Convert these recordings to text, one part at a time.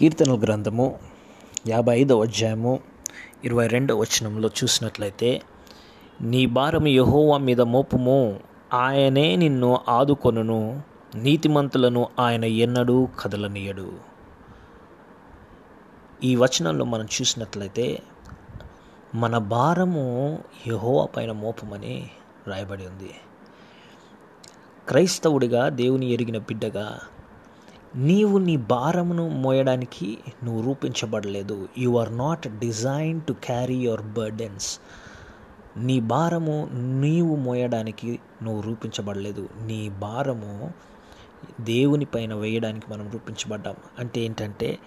కీర్తనల గ్రంథము యాభై ఐదవ అధ్యాయము ఇరవై రెండవ వచనంలో చూసినట్లయితే నీ భారం యహోవా మీద మోపము ఆయనే నిన్ను ఆదుకొనును నీతిమంతులను ఆయన ఎన్నడూ కదలనీయడు. ఈ వచనంలో మనం చూసినట్లయితే మన భారము యెహోవా పైన మోపమని రాయబడి ఉంది. క్రైస్తవుడిగా దేవుని ఎరిగిన బిడ్డగా నీవు నీ భారమును మోయడానికి నువ్వు రూపించబడలేదు. You are not design to carry your burdens నీ భారము నీవు మోయడానికి నువ్వు రూపించబడలేదు. నీ భారము దేవుని పైన వేయడానికి మనం రూపించబడ్డాం. అంటే ఏంటంటే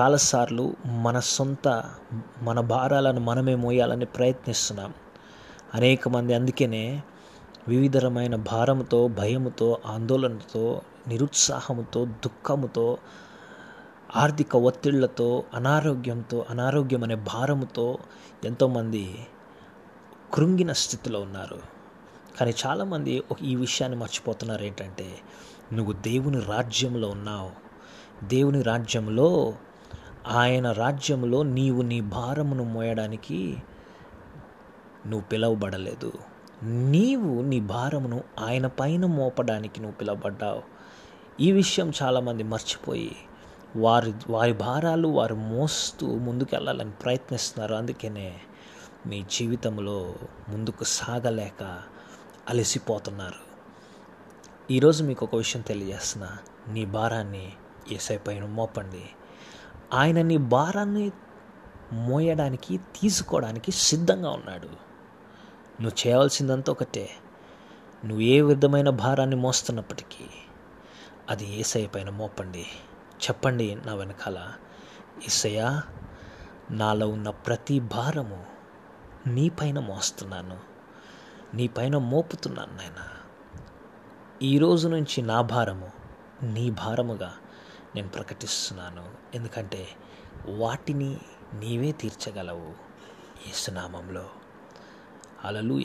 చాలాసార్లు మన సొంత మన భారాలను మనమే మోయాలని ప్రయత్నిస్తున్నాం. అనేక మంది అందుకనే వివిధరమైన భారముతో భయముతో ఆందోళనతో నిరుత్సాహముతో దుఃఖముతో ఆర్థిక ఒత్తిళ్ళతో అనారోగ్యంతో అనారోగ్యం అనే భారముతో ఎంతోమంది కృంగిన స్థితిలో ఉన్నారు. కానీ చాలామంది ఈ విషయాన్ని మర్చిపోతున్నారు ఏంటంటే నువ్వు దేవుని రాజ్యంలో ఉన్నావు. దేవుని రాజ్యంలో ఆయన రాజ్యంలో నీవు నీ భారమును మోయడానికి నువ్వు పిలవబడలేదు. నీవు నీ భారమును ఆయన పైన మోపడానికి నువ్వు పిలవబడ్డావు. ఈ విషయం చాలామంది మర్చిపోయి వారి వారి భారాలు వారు మోస్తూ ముందుకెళ్ళాలని ప్రయత్నిస్తున్నారు. అందుకనే మీ జీవితంలో ముందుకు సాగలేక అలసిపోతున్నారు. ఈరోజు మీకు ఒక విషయం తెలియజేస్తున్నా. నీ భారాన్ని ఏసై పైన మోపండి. ఆయన నీ భారాన్ని మోయడానికి తీసుకోవడానికి సిద్ధంగా ఉన్నాడు. నువ్వు చేయాల్సిందంతా ఒకటే. నువ్వు ఏ విధమైన భారాన్ని మోస్తున్నప్పటికీ అది ఏసై పైన మోపండి. చెప్పండి నా వెనకాల ఏసయ్యా నాలో ఉన్న ప్రతి భారము నీ పైన మోస్తున్నాను. నీ పైన మోపుతున్నాను నాయన. ఈరోజు నుంచి నా భారము నీ భారముగా నేను ప్రకటిస్తున్నాను. ఎందుకంటే వాటిని నీవే తీర్చగలవు. ఈ సునామంలో అలలుయ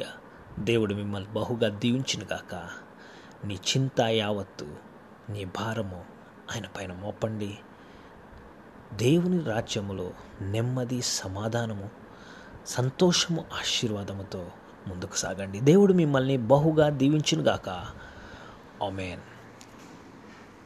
దేవుడు మిమ్మల్ని బహుగా దీవించిన కాక నీ చింత యావత్తు నీ భారము ఆయన పైన మోపండి. దేవుని రాజ్యములో నెమ్మది సమాధానము సంతోషము ఆశీర్వాదముతో ముందుకు సాగండి. దేవుడు మిమ్మల్ని బహుగా దీవించునుగాక ఆమెన్.